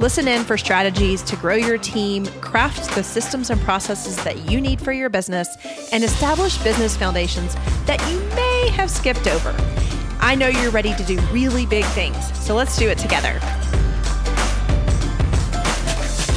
Listen in for strategies to grow your team, craft the systems and processes that you need for your business, and establish business foundations that you may have skipped over. I know you're ready to do really big things, so let's do it together.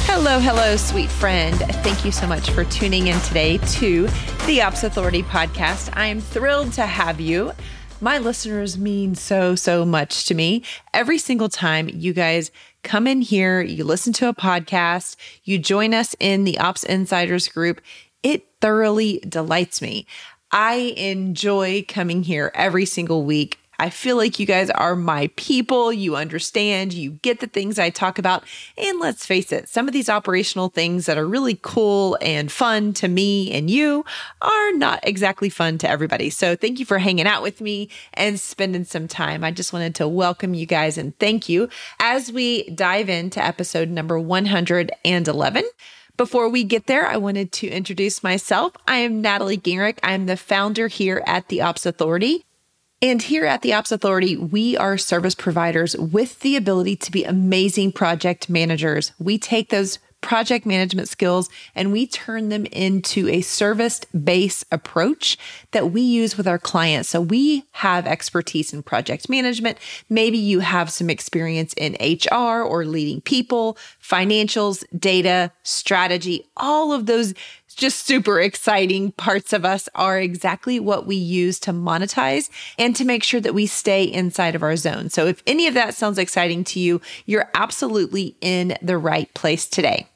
Hello, hello, sweet friend. Thank you so much for tuning in today to the Ops Authority podcast. I am thrilled to have you. My listeners mean so, so much to me. Every single time you guys come in here, you listen to a podcast, you join us in the Ops Insiders group. It thoroughly delights me. I enjoy coming here every single week. I feel like you guys are my people. You understand, you get the things I talk about. And let's face it, some of these operational things that are really cool and fun to me and you are not exactly fun to everybody. So thank you for hanging out with me and spending some time. I just wanted to welcome you guys and thank you as we dive into episode number 111. Before we get there, I wanted to introduce myself. I am Natalie Gingrich. I'm the founder here at the Ops Authority. And here at the Ops Authority, we are service providers with the ability to be amazing project managers. We take those project management skills and we turn them into a service based approach that we use with our clients. So we have expertise in project management. Maybe you have some experience in HR or leading people, financials, data, strategy, all of those just super exciting parts of us are exactly what we use to monetize and to make sure that we stay inside of our zone. So if any of that sounds exciting to you, you're absolutely in the right place today.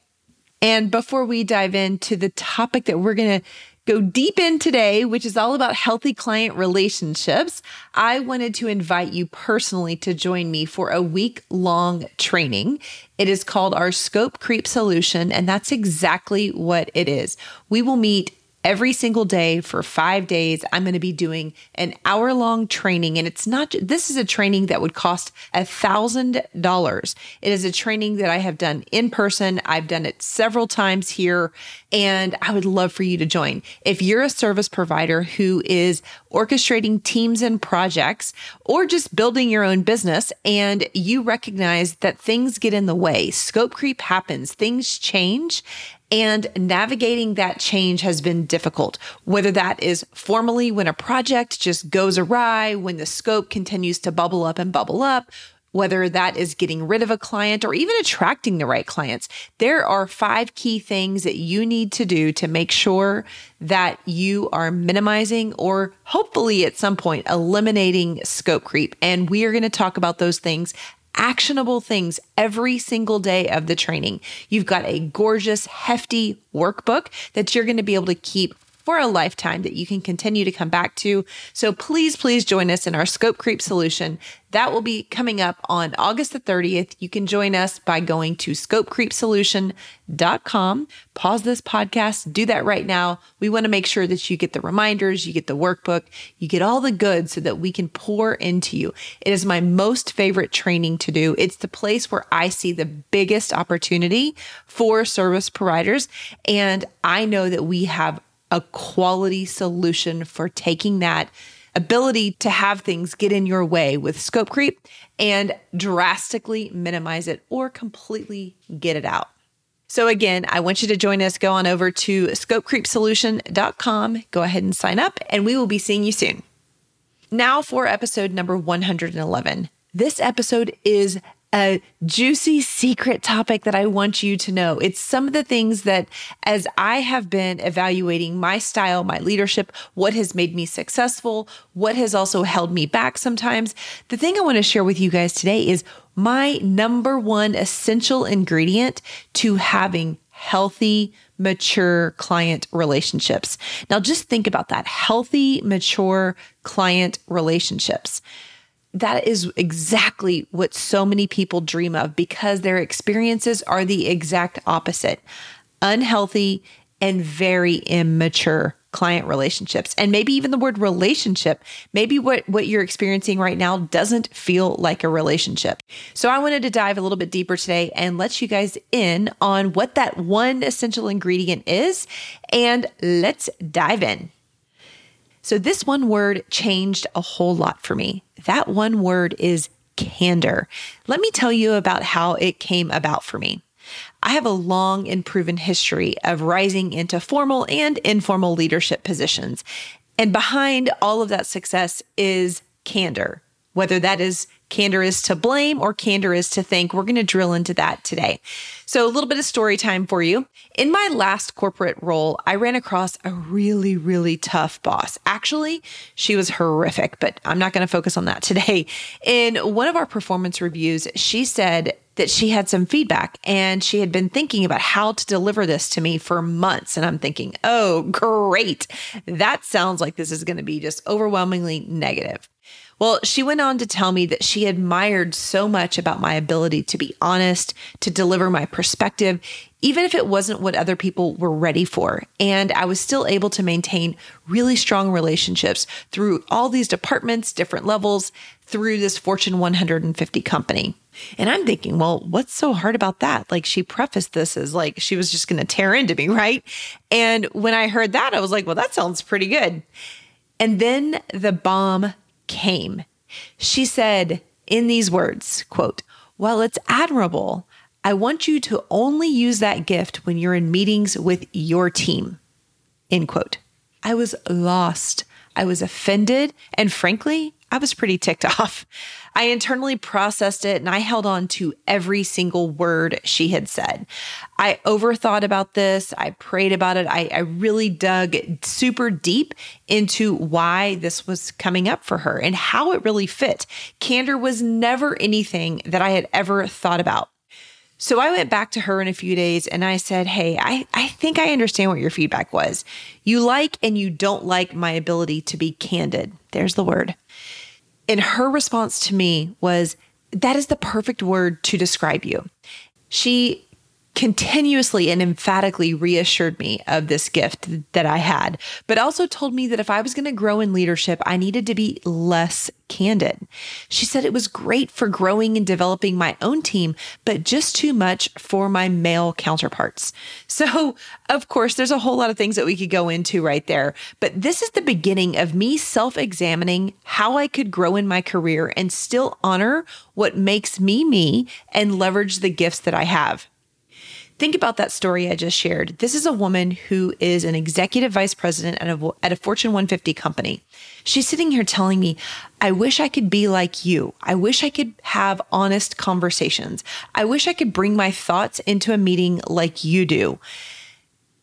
And before we dive into the topic that we're going to go deep in today, which is all about healthy client relationships, I wanted to invite you personally to join me for a week long training. It is called our Scope Creep Solution, and that's exactly what it is. We will meet every single day for five days. I'm going to be doing an hour long training. And it's not, this is a training that would cost a thousand dollars. It is a training that I have done in person. I've done it several times here and I would love for you to join. If you're a service provider who is orchestrating teams and projects or just building your own business and you recognize that things get in the way, scope creep happens, things change and navigating that change has been difficult, whether that is formally when a project just goes awry, when the scope continues to bubble up and bubble up, whether that is getting rid of a client or even attracting the right clients. There are five key things that you need to do to make sure that you are minimizing or hopefully at some point eliminating scope creep. And we are going to talk about those things actionable things every single day of the training. You've got a gorgeous, hefty workbook that you're going to be able to keep for a lifetime that you can continue to come back to. So please, please join us in our scope creep solution. That will be coming up on August the 30th. You can join us by going to scopecreepsolution.com. Pause this podcast, do that right now. We want to make sure that you get the reminders, you get the workbook, you get all the goods so that we can pour into you. It is my most favorite training to do. It's the place where I see the biggest opportunity for service providers. And I know that we have a quality solution for taking that ability to have things get in your way with scope creep and drastically minimize it or completely get it out. So again, I want you to join us. Go on over to scopecreepsolution.com. Go ahead and sign up and we will be seeing you soon. Now for episode number 111. This episode is a juicy secret topic that I want you to know. It's some of the things that, as I have been evaluating my style, my leadership, what has made me successful, what has also held me back sometimes. The thing I want to share with you guys today is my number one essential ingredient to having healthy, mature client relationships. Now, just think about that healthy, mature client relationships that is exactly what so many people dream of because their experiences are the exact opposite unhealthy and very immature client relationships. And maybe even the word relationship, maybe what, what you're experiencing right now doesn't feel like a relationship. So I wanted to dive a little bit deeper today and let you guys in on what that one essential ingredient is. And let's dive in. So, this one word changed a whole lot for me. That one word is candor. Let me tell you about how it came about for me. I have a long and proven history of rising into formal and informal leadership positions. And behind all of that success is candor, whether that is candor is to blame or candor is to thank. We're going to drill into that today. So, a little bit of story time for you. In my last corporate role, I ran across a really, really tough boss. Actually, she was horrific, but I'm not going to focus on that today. In one of our performance reviews, she said that she had some feedback and she had been thinking about how to deliver this to me for months. And I'm thinking, oh, great. That sounds like this is going to be just overwhelmingly negative. Well, she went on to tell me that she admired so much about my ability to be honest, to deliver my perspective, even if it wasn't what other people were ready for. And I was still able to maintain really strong relationships through all these departments, different levels, through this Fortune 150 company. And I'm thinking, well, what's so hard about that? Like she prefaced this as like she was just going to tear into me, right? And when I heard that, I was like, well, that sounds pretty good. And then the bomb came. She said in these words, quote, "While it's admirable, I want you to only use that gift when you're in meetings with your team." End quote. I was lost. I was offended, and frankly, I was pretty ticked off. I internally processed it and I held on to every single word she had said. I overthought about this. I prayed about it. I, I, really dug super deep into why this was coming up for her and how it really fit. Candor was never anything that I had ever thought about. So I went back to her in a few days and I said, Hey, I, I think I understand what your feedback was. You like and you don't like my ability to be candid. There's the word. And her response to me was, That is the perfect word to describe you. She continuously and emphatically reassured me of this gift that I had, but also told me that if I was going to grow in leadership, I needed to be less candid. She said it was great for growing and developing my own team, but just too much for my male counterparts. So, of course, there's a whole lot of things that we could go into right there, but this is the beginning of me self examining how I could grow in my career and still honor what makes me me and leverage the gifts that I have. Think about that story I just shared. This is a woman who is an executive vice president at a, at a Fortune 150 company. She's sitting here telling me, I wish I could be like you. I wish I could have honest conversations. I wish I could bring my thoughts into a meeting like you do.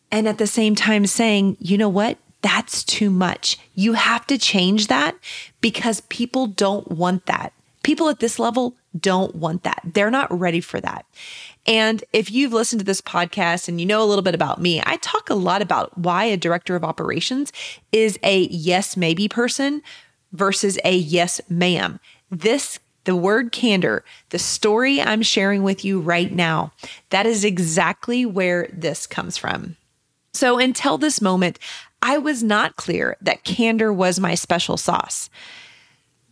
And at the same time saying, you know what? That's too much. You have to change that because people don't want that. People at this level don't want that. They're not ready for that. And if you've listened to this podcast and you know a little bit about me, I talk a lot about why a director of operations is a yes, maybe person versus a yes, ma'am. This the word candor, the story I'm sharing with you right now, that is exactly where this comes from. So until this moment, I was not clear that candor was my special sauce.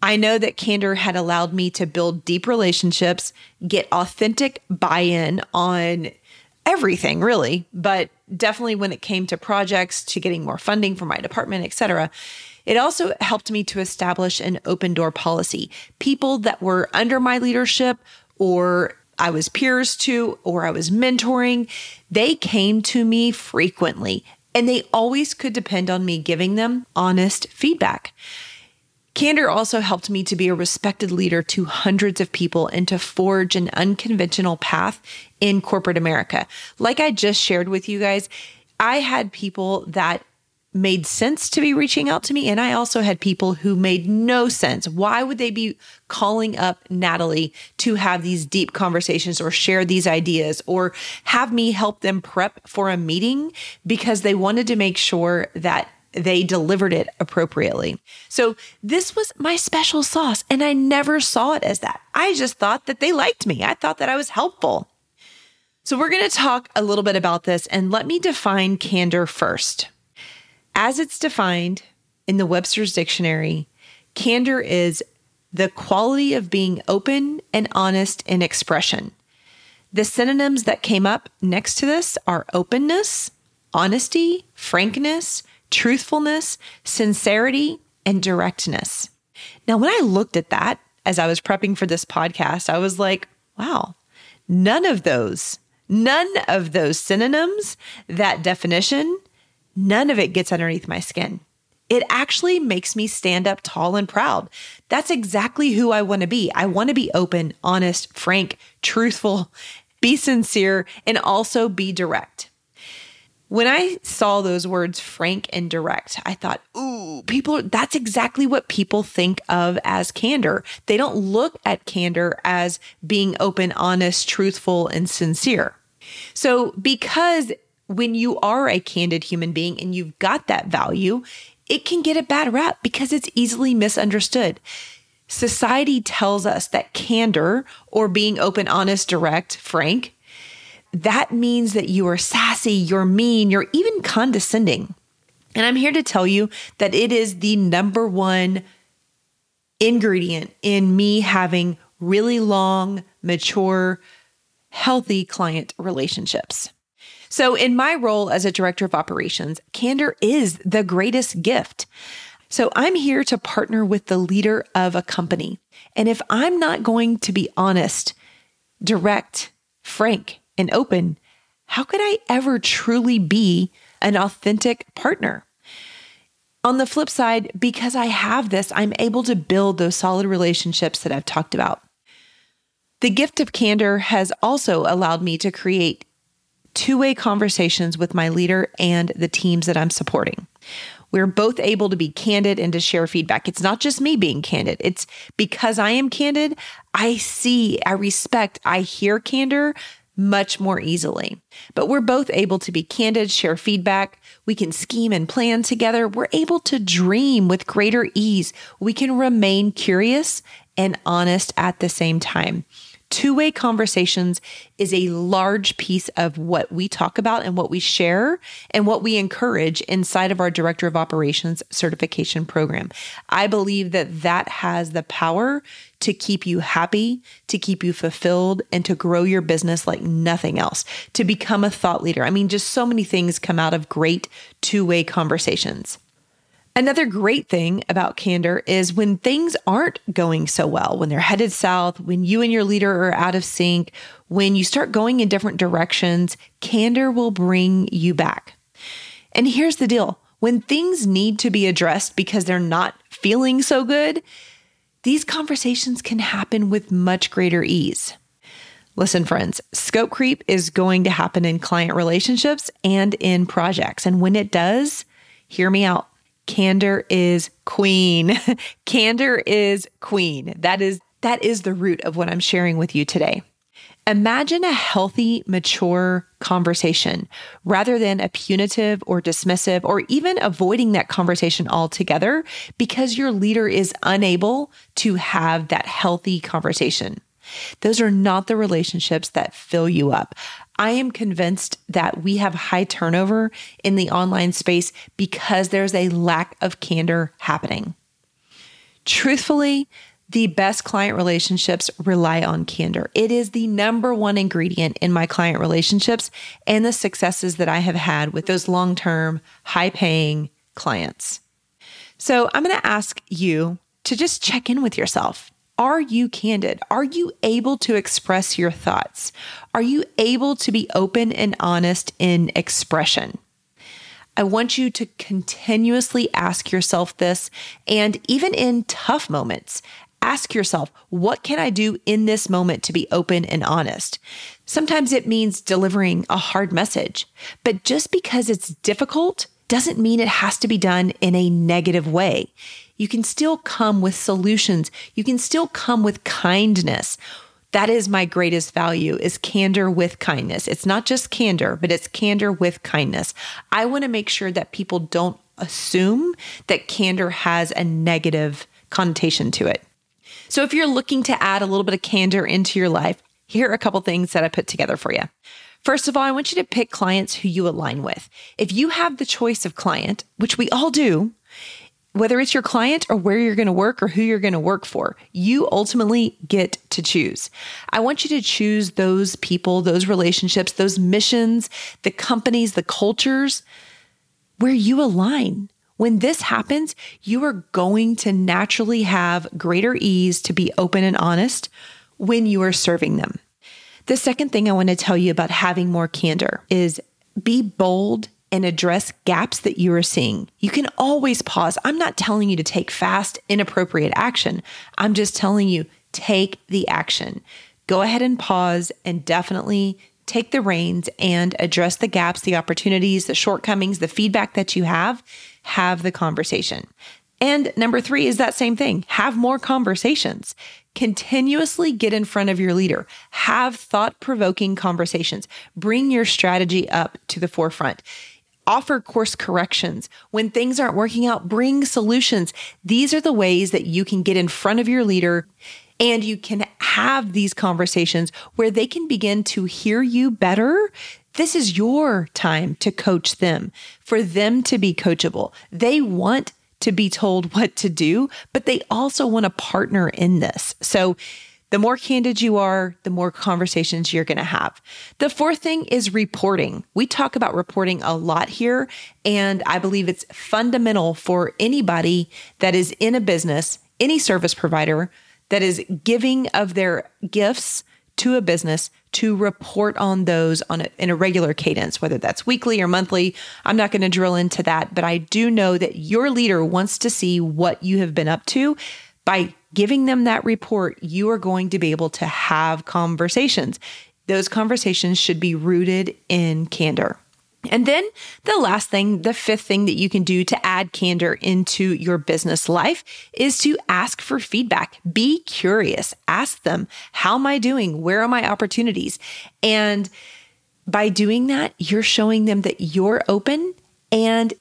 I know that candor had allowed me to build deep relationships, get authentic buy in on everything really, but definitely when it came to projects, to getting more funding for my department, etc. It also helped me to establish an open door policy. People that were under my leadership or I was peers to or I was mentoring, they came to me frequently and they always could depend on me giving them honest feedback. Candor also helped me to be a respected leader to hundreds of people and to forge an unconventional path in corporate America. Like I just shared with you guys, I had people that made sense to be reaching out to me. And I also had people who made no sense. Why would they be calling up Natalie to have these deep conversations or share these ideas or have me help them prep for a meeting because they wanted to make sure that they delivered it appropriately. So this was my special sauce, and I never saw it as that. I just thought that they liked me. I thought that I was helpful. So we're going to talk a little bit about this, and let me define candor first. As it's defined in the Webster's Dictionary, candor is the quality of being open and honest in expression. The synonyms that came up next to this are openness, honesty, frankness, truthfulness, sincerity, and directness. Now, when I looked at that as I was prepping for this podcast, I was like, wow, none of those, none of those synonyms, that definition, none of it gets underneath my skin. It actually makes me stand up tall and proud. That's exactly who I want to be. I want to be open, honest, frank, truthful, be sincere, and also be direct. When I saw those words frank and direct, I thought, ooh, people, that's exactly what people think of as candor. They don't look at candor as being open, honest, truthful, and sincere. So, because when you are a candid human being and you've got that value, it can get a bad rap because it's easily misunderstood. Society tells us that candor or being open, honest, direct, frank that means that you are sassy, you're mean, you're even condescending. And I'm here to tell you that it is the number one ingredient in me having really long, mature, healthy client relationships. So, in my role as a director of operations, candor is the greatest gift. So, I'm here to partner with the leader of a company. And if I'm not going to be honest, direct, frank, and open, how could I ever truly be an authentic partner? On the flip side, because I have this, I'm able to build those solid relationships that I've talked about. The gift of candor has also allowed me to create two way conversations with my leader and the teams that I'm supporting. We're both able to be candid and to share feedback. It's not just me being candid. It's because I am candid. I see, I respect, I hear candor much more easily. But we're both able to be candid, share feedback. We can scheme and plan together. We're able to dream with greater ease. We can remain curious and honest at the same time. Two way conversations is a large piece of what we talk about and what we share and what we encourage inside of our Director of Operations certification program. I believe that that has the power to keep you happy, to keep you fulfilled, and to grow your business like nothing else, to become a thought leader. I mean, just so many things come out of great two way conversations. Another great thing about candor is when things aren't going so well, when they're headed south, when you and your leader are out of sync, when you start going in different directions, candor will bring you back. And here's the deal when things need to be addressed because they're not feeling so good, these conversations can happen with much greater ease. Listen, friends, scope creep is going to happen in client relationships and in projects. And when it does, hear me out Candor is queen. Candor is queen. That is that is the root of what I'm sharing with you today. Imagine a healthy, mature conversation rather than a punitive or dismissive or even avoiding that conversation altogether because your leader is unable to have that healthy conversation. Those are not the relationships that fill you up. I am convinced that we have high turnover in the online space because there's a lack of candor happening. Truthfully, the best client relationships rely on candor. It is the number one ingredient in my client relationships and the successes that I have had with those long term, high paying clients. So I'm going to ask you to just check in with yourself. Are you candid? Are you able to express your thoughts? Are you able to be open and honest in expression? I want you to continuously ask yourself this. And even in tough moments, ask yourself, what can I do in this moment to be open and honest? Sometimes it means delivering a hard message, but just because it's difficult doesn't mean it has to be done in a negative way. You can still come with solutions. You can still come with kindness. That is my greatest value is candor with kindness. It's not just candor, but it's candor with kindness. I want to make sure that people don't assume that candor has a negative connotation to it. So if you're looking to add a little bit of candor into your life, here are a couple things that I put together for you. First of all, I want you to pick clients who you align with. If you have the choice of client, which we all do, whether it's your client or where you're going to work or who you're going to work for, you ultimately get to choose. I want you to choose those people, those relationships, those missions, the companies, the cultures where you align. When this happens, you are going to naturally have greater ease to be open and honest when you are serving them. The second thing I want to tell you about having more candor is be bold and address gaps that you are seeing. You can always pause. I'm not telling you to take fast, inappropriate action. I'm just telling you take the action. Go ahead and pause and definitely take the reins and address the gaps, the opportunities, the shortcomings, the feedback that you have. Have the conversation. And number three is that same thing have more conversations. Continuously get in front of your leader. Have thought provoking conversations. Bring your strategy up to the forefront offer course corrections. When things aren't working out, bring solutions. These are the ways that you can get in front of your leader and you can have these conversations where they can begin to hear you better. This is your time to coach them, for them to be coachable. They want to be told what to do, but they also want to partner in this. So, the more candid you are, the more conversations you're going to have. The fourth thing is reporting. We talk about reporting a lot here, and I believe it's fundamental for anybody that is in a business, any service provider that is giving of their gifts to a business to report on those on a, in a regular cadence, whether that's weekly or monthly. I'm not going to drill into that, but I do know that your leader wants to see what you have been up to by giving them that report, you are going to be able to have conversations. Those conversations should be rooted in candor. And then the last thing, the fifth thing that you can do to add candor into your business life is to ask for feedback. Be curious. Ask them, how am I doing? Where are my opportunities? And by doing that, you're showing them that you're open and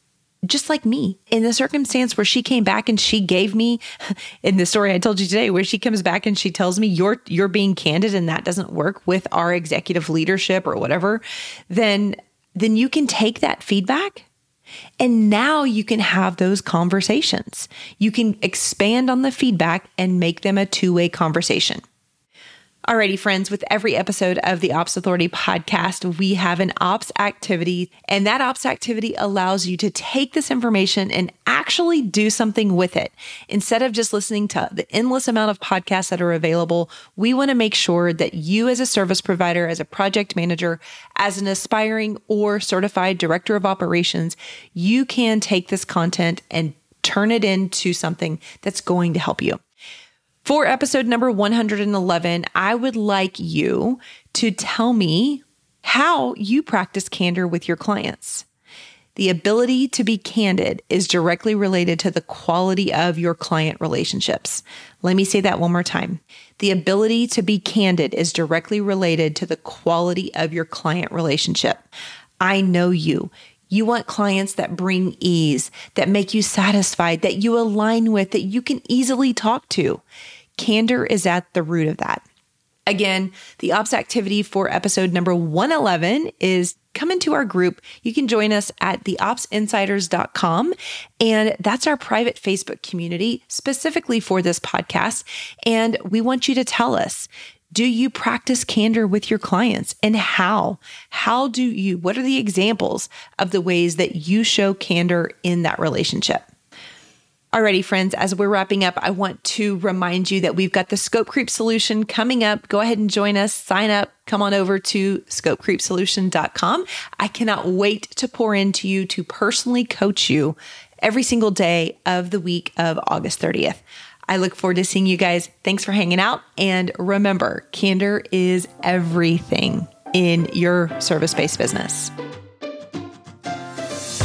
just like me. In the circumstance where she came back and she gave me in the story I told you today where she comes back and she tells me you're you're being candid and that doesn't work with our executive leadership or whatever then then you can take that feedback and now you can have those conversations. You can expand on the feedback and make them a two-way conversation Alrighty, friends, with every episode of the Ops Authority podcast, we have an ops activity, and that ops activity allows you to take this information and actually do something with it. Instead of just listening to the endless amount of podcasts that are available, we want to make sure that you, as a service provider, as a project manager, as an aspiring or certified director of operations, you can take this content and turn it into something that's going to help you. For episode number 111, I would like you to tell me how you practice candor with your clients. The ability to be candid is directly related to the quality of your client relationships. Let me say that one more time. The ability to be candid is directly related to the quality of your client relationship. I know you. You want clients that bring ease, that make you satisfied, that you align with, that you can easily talk to. Candor is at the root of that. Again, the ops activity for episode number 111 is come into our group. You can join us at theopsinsiders.com. And that's our private Facebook community specifically for this podcast. And we want you to tell us do you practice candor with your clients and how? How do you, what are the examples of the ways that you show candor in that relationship? Alrighty, friends, as we're wrapping up, I want to remind you that we've got the Scope Creep solution coming up. Go ahead and join us, sign up, come on over to scopecreepsolution.com. I cannot wait to pour into you to personally coach you every single day of the week of August 30th. I look forward to seeing you guys. Thanks for hanging out. And remember, candor is everything in your service based business.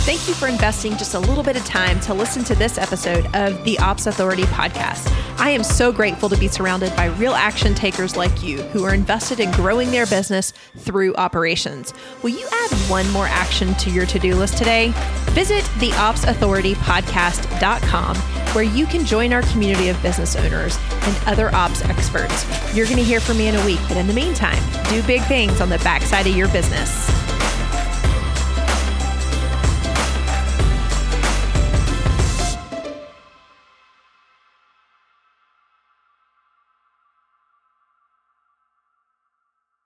Thank you for investing just a little bit of time to listen to this episode of the Ops Authority podcast. I am so grateful to be surrounded by real action takers like you who are invested in growing their business through operations. Will you add one more action to your to do list today? Visit theopsauthoritypodcast.com where you can join our community of business owners and other ops experts. You're going to hear from me in a week, but in the meantime, do big things on the backside of your business.